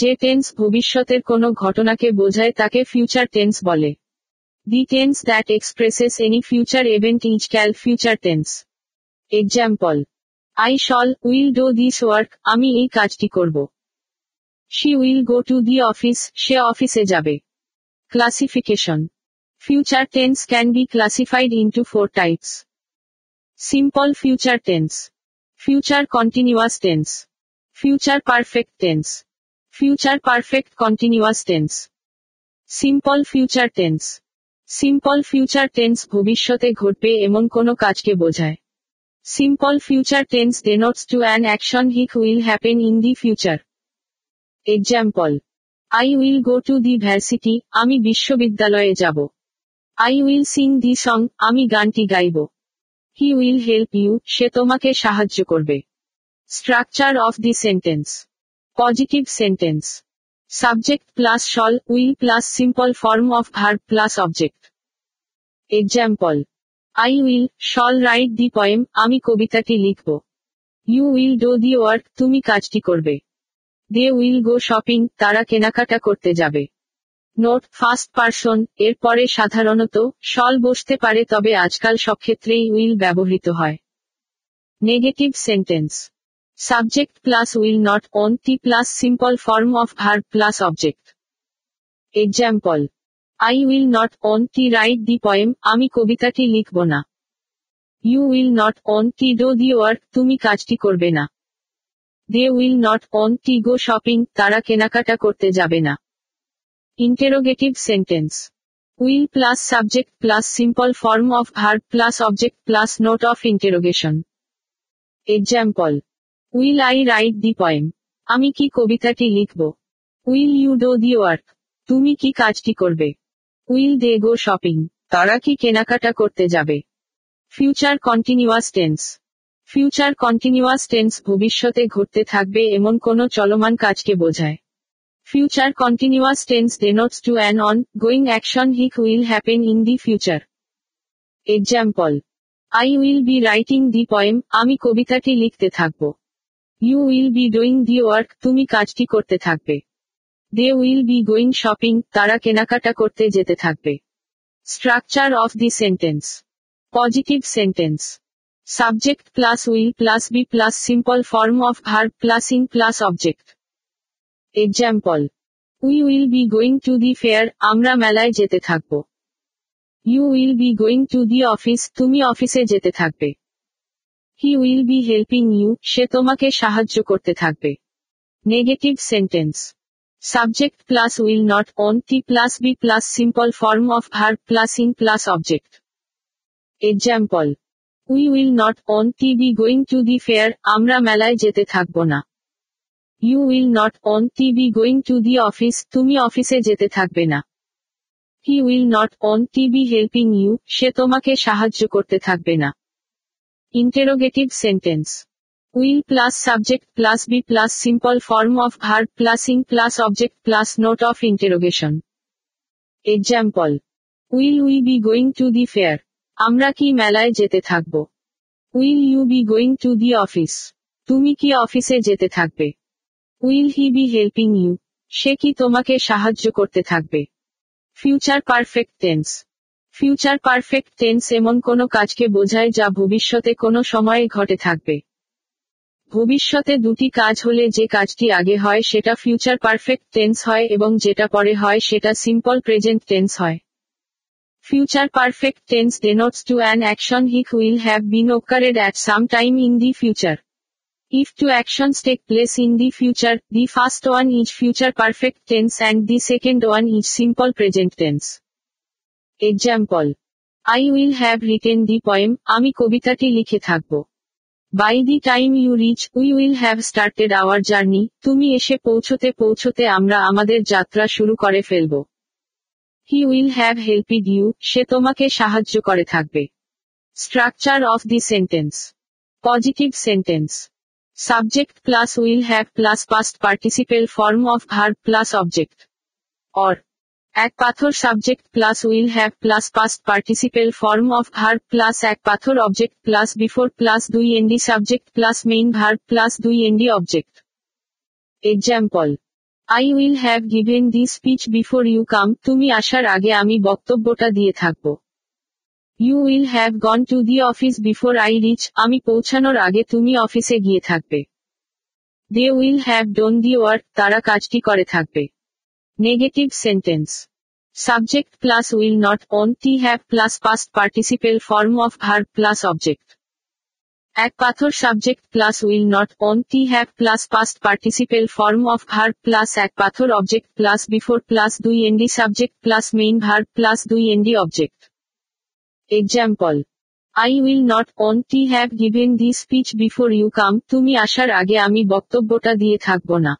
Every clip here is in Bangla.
যে টেন্স ভবিষ্যতের কোনো ঘটনাকে বোঝায় তাকে ফিউচার টেন্স বলে। The tense that expresses any future event is call future tense. Example, I shall will do this work, আমি এই কাজটি করব। She will go to the office, সে অফিসে যাবে। Classification, future tense can be classified into four types. Simple future tense, future continuous tense, future perfect tense. Future perfect continuous tense simple future tense simple future tense ভবিষ্যতে ঘটবে এমন কোনো কাজকে বোঝায়। Simple future tense denotes to an action which will happen in the future example I will go to the varsity আমি বিশ্ববিদ্যালয়ে যাব। I will sing the song আমি গানটি গাইব। হি উইল হেল্প ইউ সে তোমাকে সাহায্য করবে। Structure of the sentence positive sentence subject plus shall will plus simple form of verb plus object example I will shall write the poem আমি কবিতাটি লিখব। You will do the work তুমি কাজটি করবে। দে উইল গো শপিং তারা কেনাকাটা করতে যাবে। নোট ফার্স্ট পার্সন এর পরে সাধারণত শল বসতে পারে, তবে আজকাল সব ক্ষেত্রেই উইল ব্যবহৃত হয়। Negative sentence subject plus will not won't plus simple form of verb plus object example I will not won't write the poem আমি কবিতাটি লিখব না। You will not won't do the work তুমি কাজটি করবে না। They will not won't go shopping তারা কেনাকাটা করতে যাবে না। Interrogative sentence will plus subject plus simple form of verb plus object plus note of interrogation example will I write the poem আমি কি কবিতাটি লিখব? Will you do the work তুমি কি কাজটি করবে? উইল দে গো শপিং তারা কি কেনাকাটা করতে যাবে? Future continuous tense future continuous tense ভবিষ্যতে ঘটতে থাকবে এমন কোনো চলমান কাজকে বোঝায়। Future continuous tense denotes to an ongoing action which will happen in the future example I will be writing the poem আমি কবিতাটি লিখতে থাকব। You will be doing the work তুমি কাজটি করতে থাকবে। They will be going shopping তারা কেনাকাটা করতে যেতে থাকবে। Structure of the sentence positive sentence subject plus will plus be plus simple form of verb plus ing plus object example we will be going to the fair আমরা মেলায় যেতে থাকব। You will be going to the office তুমি অফিসে যেতে থাকবে। He will be helping you সে তোমাকে সাহায্য করতে থাকবে। Negative sentence subject plus will not won't plus be plus simple form of verb plus ing plus object example we will not won't be going to the fair আমরা মেলায় যেতে থাকব না। You will not won't be going to the office তুমি অফিসে যেতে থাকবে না। He will not won't be helping you সে তোমাকে সাহায্য করতে থাকবে না। Interrogative sentence will plus subject plus be plus simple form of verb plus ing plus object plus note of interrogation example will we be going to the fair আমরা কি মেলায় যেতে থাকব? Will you be going to the office তুমি কি অফিসে যেতে থাকবে? Will he be helping you সে কি তোমাকে সাহায্য করতে থাকবে? Future perfect tense future perfect tense এমন কোন কাজকে বোঝায় যা ভবিষ্যতে কোনো সময়ে ঘটে থাকবে। ভবিষ্যতে দুটি কাজ হলে যে কাজটি আগে হয় সেটা ফিউচার পারফেক্ট টেন্স হয় এবং যেটা পরে হয় সেটা সিম্পল প্রেজেন্ট টেন্স হয়। Future perfect tense denotes to an action which will have been occurred at some time in the future. If two action take place in the future, the first one is future perfect tense and the second one is simple present tense. Example. I will have written the poem আমি কবিতাটি লিখে থাকব। By the time you reach we will have started our journey তুমি এসে পৌঁছতে পৌঁছতে আমরা আমাদের যাত্রা শুরু করে ফেলব। He will have helped you সে তোমাকে সাহায্য করে থাকবে। Structure of the sentence positive sentence subject plus will have plus past participle form of verb plus object or এক পাথর subject plus will have plus past participle form of verb plus এক পাথর অবজেক্ট প্লাস বিফোর প্লাস দুই ND subject plus main verb plus দুই ND object example I will have given the speech before you come তুমি আসার আগে আমি বক্তব্যটা দিয়ে থাকব। You will have gone to the office before I reach আমি পৌঁছানোর আগে তুমি অফিসে গিয়ে থাকবে। They will have done the work তারা কাজটি করে থাকবে। Negative sentence subject plus will not won't have plus past participle form of verb plus object এক পাথর subject plus will not won't have plus past participle form of verb plus এক পাথর অবজেক্ট প্লাস বিফোর প্লাস দুই ND subject plus main verb plus দুই ND object example I will not won't have given the speech before you come তুমি আসার আগে আমি বক্তব্যটা দিয়ে থাকব না।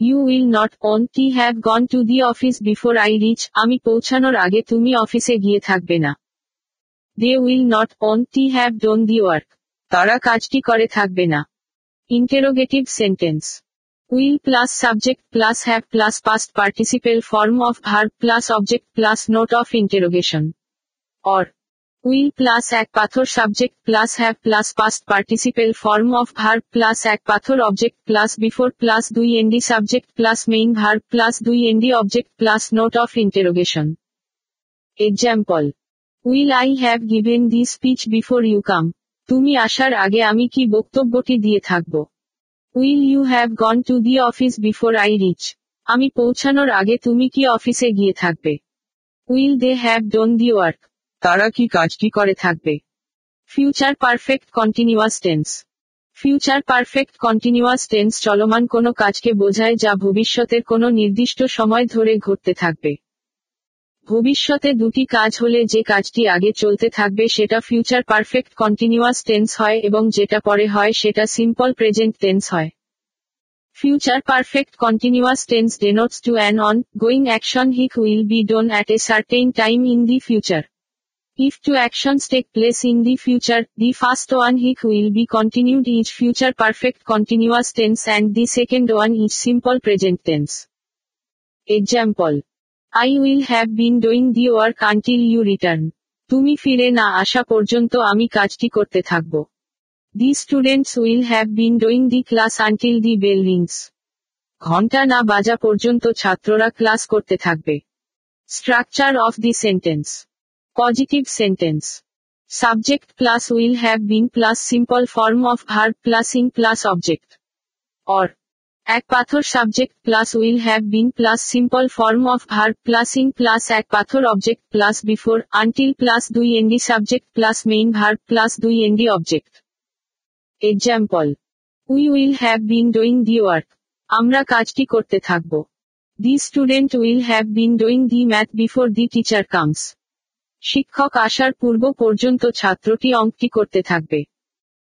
You will not won't have gone to the office before I reach আমি পৌঁছানোর আগে তুমি অফিসে গিয়ে থাকবে না। They will not won't have done the work তারা কাজটি করে থাকবে না। Interrogative sentence will plus subject plus have plus past participle form of verb plus object plus note of interrogation or will plus এক পাথর subject plus have plus past participle form of verb plus এক পাথর অবজেক্ট প্লাস বিফোর প্লাস দুই ND subject plus main verb plus দুই ND object plus note of interrogation. Example will I have given the speech before you come তুমি আসার আগে আমি কি বক্তব্যটি দিয়ে থাকব? Will you have gone to the office before I reach আমি পৌঁছানোর আগে তুমি কি অফিসে গিয়ে থাকবে? Will they have done the work তারা কি কাজটি করে থাকবে? Future perfect continuous tense future perfect continuous tense চলমান কোনো কাজকে বোঝায় যা ভবিষ্যতের কোনো নির্দিষ্ট সময় ধরে ঘটতে থাকবে। ভবিষ্যতে দুটি কাজ হলে যে কাজটি আগে চলতে থাকবে সেটা ফিউচার পারফেক্ট কন্টিনিউয়াস টেন্স হয় এবং যেটা পরে হয় সেটা সিম্পল প্রেজেন্ট টেন্স হয়। Future perfect continuous tense denotes to an ongoing action which will be done at a certain time in the future. If two actions take place in the future, the first one which will be continued is future perfect continuous tense and the second one is simple present tense. Example. I will have been doing the work until you return. তুমি ফিরে না আসা পর্যন্ত আমি কাজটি করতে থাকব the students will have been doing the class until the bell rings ঘণ্টা না বাজা পর্যন্ত ছাত্ররা ক্লাস করতে থাকবে structure of the sentence positive sentence subject plus will have been plus simple form of verb plus ing plus object or এক পাথর subject plus will have been plus simple form of verb plus ing plus এক পাথর object plus before until plus দুই ND subject plus main verb plus দুই ND object example we will have been doing the work আমরা কাজটি করতে থাকব the student will have been doing the math before the teacher comes শিক্ষক আসার পূর্ব পর্যন্ত ছাত্রটি অঙ্কটি করতে থাকবে।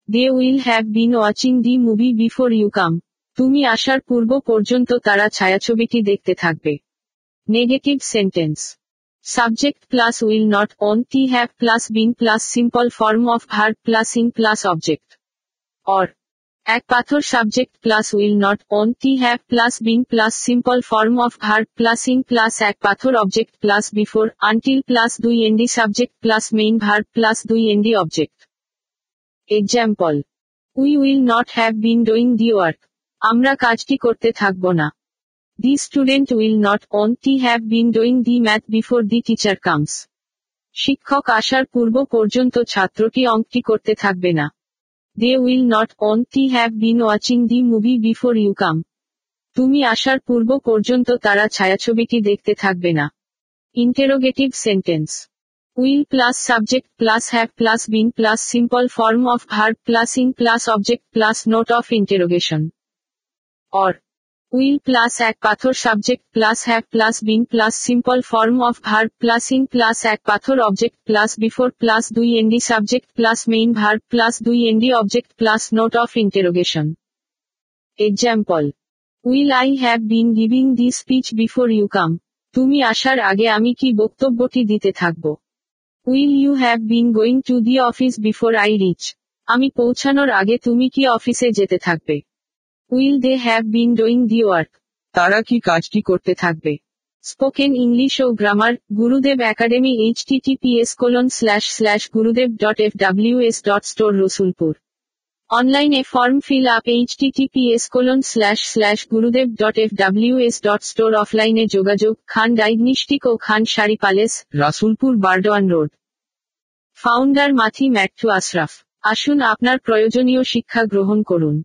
They will have been watching the movie before you come তুমি আসার পূর্ব পর্যন্ত তারা ছায়াছবিটি দেখতে থাকবে। Negative sentence subject plus will not won't have plus been plus simple form of verb plus ing plus object or এক পাথর subject plus will not won't have plus been plus simple form of verb plus ing plus এক পাথর object plus before until plus দুই ND subject plus main verb plus দুই ND object example we will not have been doing the work আমরা কাজটি করতে থাকব না। The student will not won't have been doing the math before the teacher comes শিক্ষক আসার পূর্ব পর্যন্ত ছাত্রটি অঙ্কটি করতে থাকবে না। They will not won't have been watching the movie before you come তুমি আসার পূর্ব পর্যন্ত তারা ছায়াছবিটি দেখতে থাকবে না। Interrogative sentence will plus subject plus have plus been plus simple form of verb plus ing plus object plus note of interrogation or will plus এক পাথর subject plus have plus been plus simple form of verb plus ing plus এক পাথর অবজেক্ট প্লাস বিফোর প্লাস দুই ND subject plus main verb plus দুই ND object plus note of interrogation. Example will I have been giving the speech before you come তুমি আসার আগে আমি কি বক্তব্যটি দিতে থাকব? Will you have been going to the office before I reach আমি পৌঁছানোর আগে তুমি কি অফিসে যেতে থাকবে? Will they have been doing the work তারা কি কাজটি করতে থাকবে? স্পোকেন ইংলিশ ও grammar Gurudev academy H T T P S colon slash slash Gurudev dot F W S dot store Rasulpur অনলাইনে form fill up H HTTPS colon slash slash Gurudev dot F W S dot store অফলাইনে যোগাযোগ খান ডায়াগনিস্টিক ও Khan sari palace Rasulpur Burdwan road founder মাথি ম্যাট্টু আশরাফ আসুন আপনার প্রয়োজনীয় শিক্ষা গ্রহণ করুন।